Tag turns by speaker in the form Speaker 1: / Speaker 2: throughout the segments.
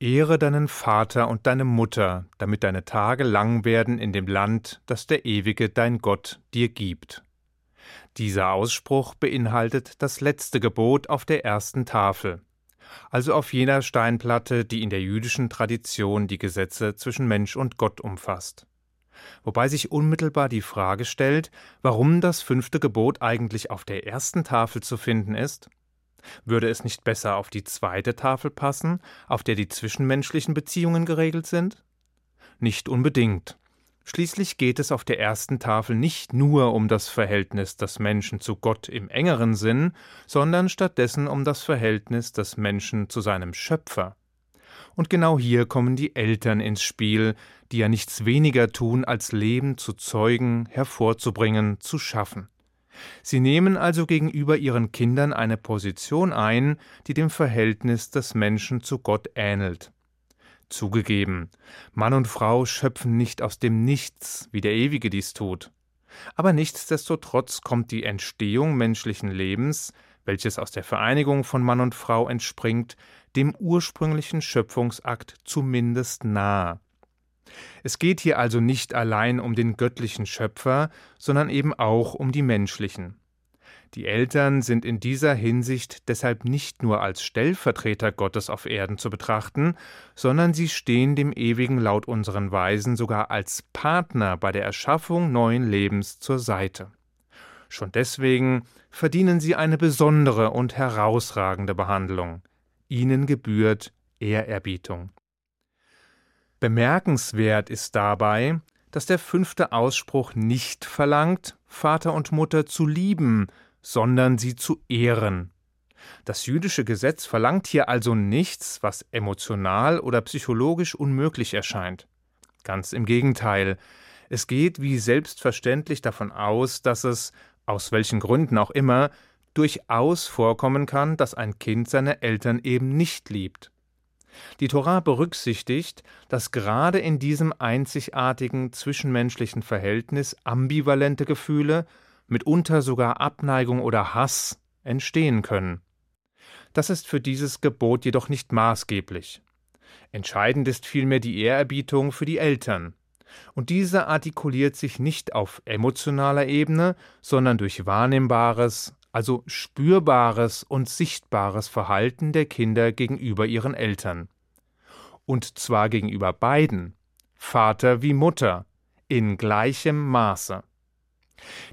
Speaker 1: Ehre deinen Vater und deine Mutter, damit deine Tage lang werden in dem Land, das der Ewige dein Gott dir gibt. Dieser Ausspruch beinhaltet das letzte Gebot auf der ersten Tafel, also auf jener Steinplatte, die in der jüdischen Tradition die Gesetze zwischen Mensch und Gott umfasst. Wobei sich unmittelbar die Frage stellt, warum das fünfte Gebot eigentlich auf der ersten Tafel zu finden ist würde es nicht besser auf die zweite Tafel passen, auf der die zwischenmenschlichen Beziehungen geregelt sind? Nicht unbedingt. Schließlich geht es auf der ersten Tafel nicht nur um das Verhältnis des Menschen zu Gott im engeren Sinn, sondern stattdessen um das Verhältnis des Menschen zu seinem Schöpfer. Und genau hier kommen die Eltern ins Spiel, die ja nichts weniger tun, als Leben zu zeugen, hervorzubringen, zu schaffen. Sie nehmen also gegenüber ihren Kindern eine Position ein, die dem Verhältnis des Menschen zu Gott ähnelt. Zugegeben, Mann und Frau schöpfen nicht aus dem Nichts, wie der Ewige dies tut. Aber nichtsdestotrotz kommt die Entstehung menschlichen Lebens, welches aus der Vereinigung von Mann und Frau entspringt, dem ursprünglichen Schöpfungsakt zumindest nahe. Es geht hier also nicht allein um den göttlichen Schöpfer, sondern eben auch um die menschlichen. Die Eltern sind in dieser Hinsicht deshalb nicht nur als Stellvertreter Gottes auf Erden zu betrachten, sondern sie stehen dem Ewigen laut unseren Weisen sogar als Partner bei der Erschaffung neuen Lebens zur Seite. Schon deswegen verdienen sie eine besondere und herausragende Behandlung. Ihnen gebührt Ehrerbietung. Bemerkenswert ist dabei, dass der fünfte Ausspruch nicht verlangt, Vater und Mutter zu lieben, sondern sie zu ehren. Das jüdische Gesetz verlangt hier also nichts, was emotional oder psychologisch unmöglich erscheint. Ganz im Gegenteil, es geht wie selbstverständlich davon aus, dass es, aus welchen Gründen auch immer, durchaus vorkommen kann, dass ein Kind seine Eltern eben nicht liebt. Die Torah berücksichtigt, dass gerade in diesem einzigartigen zwischenmenschlichen Verhältnis ambivalente Gefühle, mitunter sogar Abneigung oder Hass, entstehen können. Das ist für dieses Gebot jedoch nicht maßgeblich. Entscheidend ist vielmehr die Ehrerbietung für die Eltern. Und diese artikuliert sich nicht auf emotionaler Ebene, sondern durch wahrnehmbares, also spürbares und sichtbares Verhalten der Kinder gegenüber ihren Eltern. Und zwar gegenüber beiden, Vater wie Mutter, in gleichem Maße.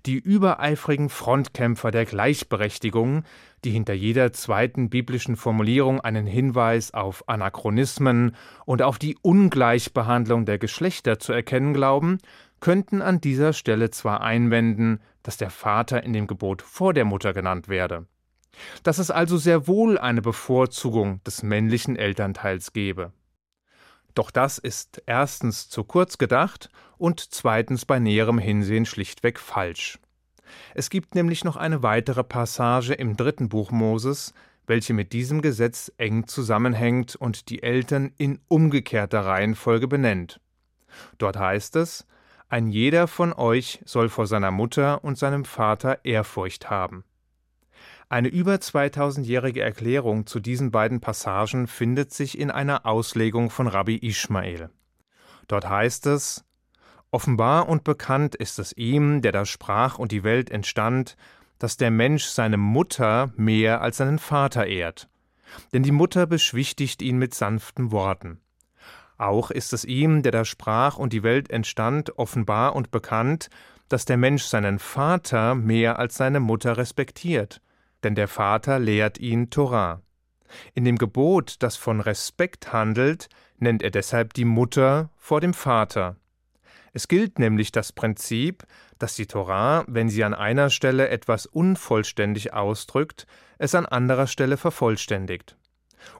Speaker 1: Die übereifrigen Frontkämpfer der Gleichberechtigung, die hinter jeder zweiten biblischen Formulierung einen Hinweis auf Anachronismen und auf die Ungleichbehandlung der Geschlechter zu erkennen glauben, könnten an dieser Stelle zwar einwenden, dass der Vater in dem Gebot vor der Mutter genannt werde, dass es also sehr wohl eine Bevorzugung des männlichen Elternteils gebe. Doch das ist erstens zu kurz gedacht und zweitens bei näherem Hinsehen schlichtweg falsch. Es gibt nämlich noch eine weitere Passage im dritten Buch Moses, welche mit diesem Gesetz eng zusammenhängt und die Eltern in umgekehrter Reihenfolge benennt. Dort heißt es, ein jeder von euch soll vor seiner Mutter und seinem Vater Ehrfurcht haben. Eine über 2000-jährige Erklärung zu diesen beiden Passagen findet sich in einer Auslegung von Rabbi Ishmael. Dort heißt es: Offenbar und bekannt ist es ihm, der da sprach und die Welt entstand, dass der Mensch seine Mutter mehr als seinen Vater ehrt. Denn die Mutter beschwichtigt ihn mit sanften Worten. Auch ist es ihm, der da sprach und die Welt entstand, offenbar und bekannt, dass der Mensch seinen Vater mehr als seine Mutter respektiert, denn der Vater lehrt ihn Torah. In dem Gebot, das von Respekt handelt, nennt er deshalb die Mutter vor dem Vater. Es gilt nämlich das Prinzip, dass die Torah, wenn sie an einer Stelle etwas unvollständig ausdrückt, es an anderer Stelle vervollständigt.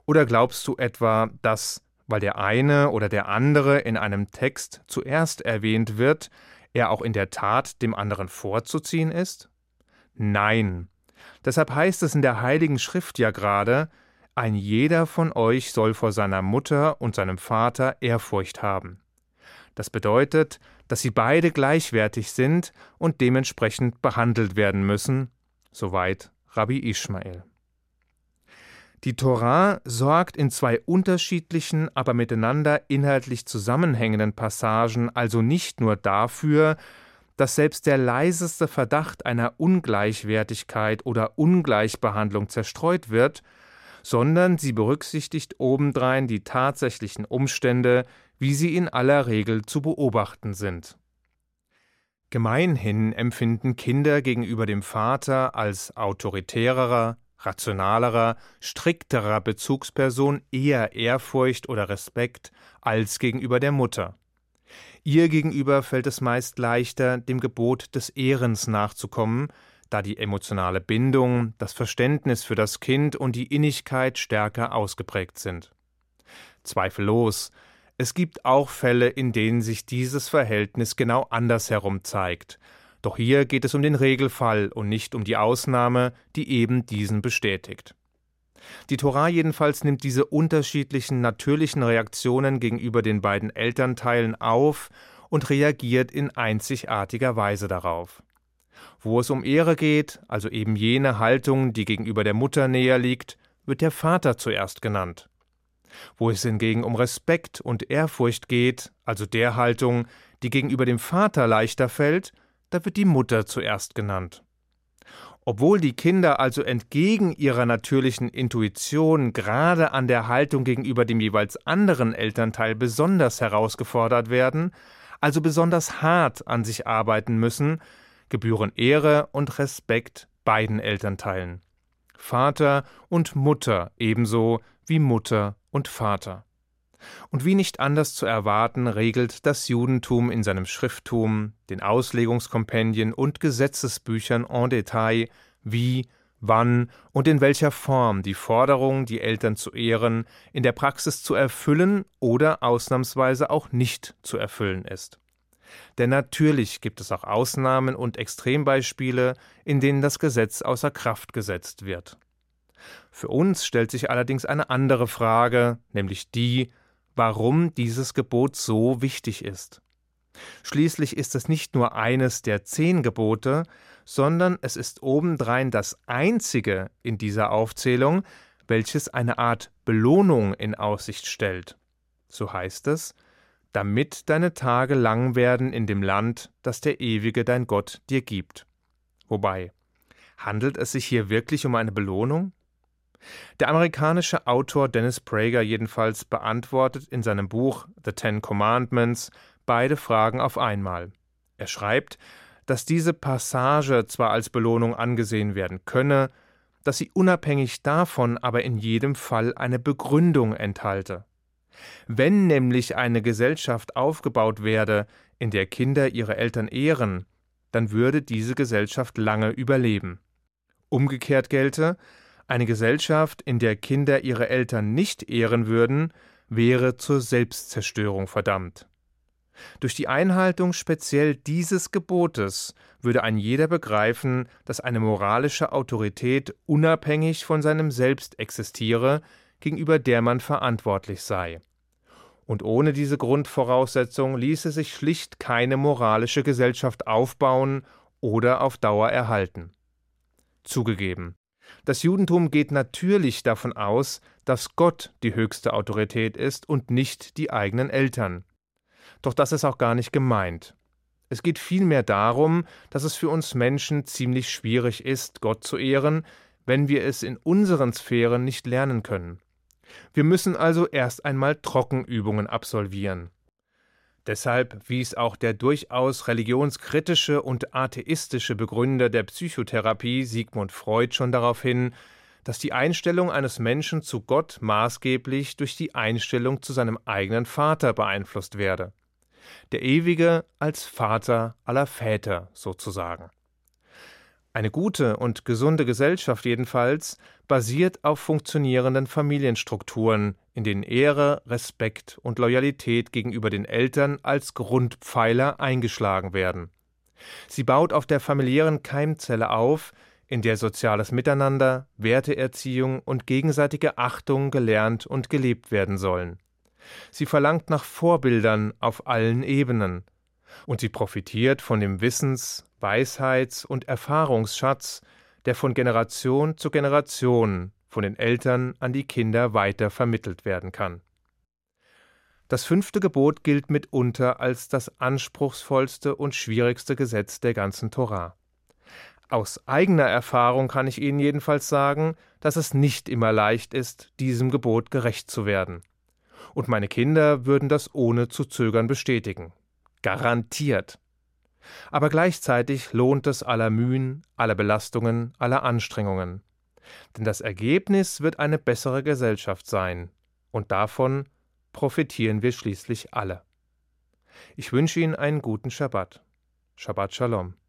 Speaker 1: Oder glaubst du etwa, dass weil der eine oder der andere in einem Text zuerst erwähnt wird, er auch in der Tat dem anderen vorzuziehen ist? Nein. Deshalb heißt es in der Heiligen Schrift ja gerade, ein jeder von euch soll vor seiner Mutter und seinem Vater Ehrfurcht haben. Das bedeutet, dass sie beide gleichwertig sind und dementsprechend behandelt werden müssen, soweit Rabbi Ishmael. Die Torah sorgt in zwei unterschiedlichen, aber miteinander inhaltlich zusammenhängenden Passagen also nicht nur dafür, dass selbst der leiseste Verdacht einer Ungleichwertigkeit oder Ungleichbehandlung zerstreut wird, sondern sie berücksichtigt obendrein die tatsächlichen Umstände, wie sie in aller Regel zu beobachten sind. Gemeinhin empfinden Kinder gegenüber dem Vater als autoritärerer, rationalerer, strikterer Bezugsperson eher Ehrfurcht oder Respekt als gegenüber der Mutter. Ihr gegenüber fällt es meist leichter, dem Gebot des Ehrens nachzukommen, da die emotionale Bindung, das Verständnis für das Kind und die Innigkeit stärker ausgeprägt sind. Zweifellos, es gibt auch Fälle, in denen sich dieses Verhältnis genau andersherum zeigt, doch hier geht es um den Regelfall und nicht um die Ausnahme, die eben diesen bestätigt. Die Torah jedenfalls nimmt diese unterschiedlichen natürlichen Reaktionen gegenüber den beiden Elternteilen auf und reagiert in einzigartiger Weise darauf. Wo es um Ehre geht, also eben jene Haltung, die gegenüber der Mutter näher liegt, wird der Vater zuerst genannt. Wo es hingegen um Respekt und Ehrfurcht geht, also der Haltung, die gegenüber dem Vater leichter fällt, da wird die Mutter zuerst genannt. Obwohl die Kinder also entgegen ihrer natürlichen Intuition gerade an der Haltung gegenüber dem jeweils anderen Elternteil besonders herausgefordert werden, also besonders hart an sich arbeiten müssen, gebühren Ehre und Respekt beiden Elternteilen. Vater und Mutter ebenso wie Mutter und Vater. Und wie nicht anders zu erwarten, regelt das Judentum in seinem Schrifttum, den Auslegungskompendien und Gesetzesbüchern en Detail, wie, wann und in welcher Form die Forderung, die Eltern zu ehren, in der Praxis zu erfüllen oder ausnahmsweise auch nicht zu erfüllen ist. Denn natürlich gibt es auch Ausnahmen und Extrembeispiele, in denen das Gesetz außer Kraft gesetzt wird. Für uns stellt sich allerdings eine andere Frage, nämlich die, warum dieses Gebot so wichtig ist. Schließlich ist es nicht nur eines der zehn Gebote, sondern es ist obendrein das einzige in dieser Aufzählung, welches eine Art Belohnung in Aussicht stellt. So heißt es, damit deine Tage lang werden in dem Land, das der ewige dein Gott dir gibt. Wobei, handelt es sich hier wirklich um eine Belohnung? Der amerikanische Autor Dennis Prager jedenfalls beantwortet in seinem Buch The Ten Commandments beide Fragen auf einmal. Er schreibt, dass diese Passage zwar als Belohnung angesehen werden könne, dass sie unabhängig davon aber in jedem Fall eine Begründung enthalte. Wenn nämlich eine Gesellschaft aufgebaut werde, in der Kinder ihre Eltern ehren, dann würde diese Gesellschaft lange überleben. Umgekehrt gelte, eine Gesellschaft, in der Kinder ihre Eltern nicht ehren würden, wäre zur Selbstzerstörung verdammt. Durch die Einhaltung speziell dieses Gebotes würde ein jeder begreifen, dass eine moralische Autorität unabhängig von seinem Selbst existiere, gegenüber der man verantwortlich sei. Und ohne diese Grundvoraussetzung ließe sich schlicht keine moralische Gesellschaft aufbauen oder auf Dauer erhalten. Zugegeben, das Judentum geht natürlich davon aus, dass Gott die höchste Autorität ist und nicht die eigenen Eltern. Doch das ist auch gar nicht gemeint. Es geht vielmehr darum, dass es für uns Menschen ziemlich schwierig ist, Gott zu ehren, wenn wir es in unseren Sphären nicht lernen können. Wir müssen also erst einmal Trockenübungen absolvieren. Deshalb wies auch der durchaus religionskritische und atheistische Begründer der Psychotherapie Sigmund Freud schon darauf hin, dass die Einstellung eines Menschen zu Gott maßgeblich durch die Einstellung zu seinem eigenen Vater beeinflusst werde. Der Ewige als Vater aller Väter sozusagen. Eine gute und gesunde Gesellschaft jedenfalls basiert auf funktionierenden Familienstrukturen, in denen Ehre, Respekt und Loyalität gegenüber den Eltern als Grundpfeiler eingeschlagen werden. Sie baut auf der familiären Keimzelle auf, in der soziales Miteinander, Werteerziehung und gegenseitige Achtung gelernt und gelebt werden sollen. Sie verlangt nach Vorbildern auf allen Ebenen, und sie profitiert von dem Wissens-, Weisheits- und Erfahrungsschatz, der von Generation zu Generation von den Eltern an die Kinder weiter vermittelt werden kann. Das fünfte Gebot gilt mitunter als das anspruchsvollste und schwierigste Gesetz der ganzen Torah. Aus eigener Erfahrung kann ich Ihnen jedenfalls sagen, dass es nicht immer leicht ist, diesem Gebot gerecht zu werden. Und meine Kinder würden das ohne zu zögern bestätigen. Garantiert. Aber gleichzeitig lohnt es aller Mühen, aller Belastungen, aller Anstrengungen. Denn das Ergebnis wird eine bessere Gesellschaft sein. Und davon profitieren wir schließlich alle. Ich wünsche Ihnen einen guten Schabbat. Shabbat Shalom.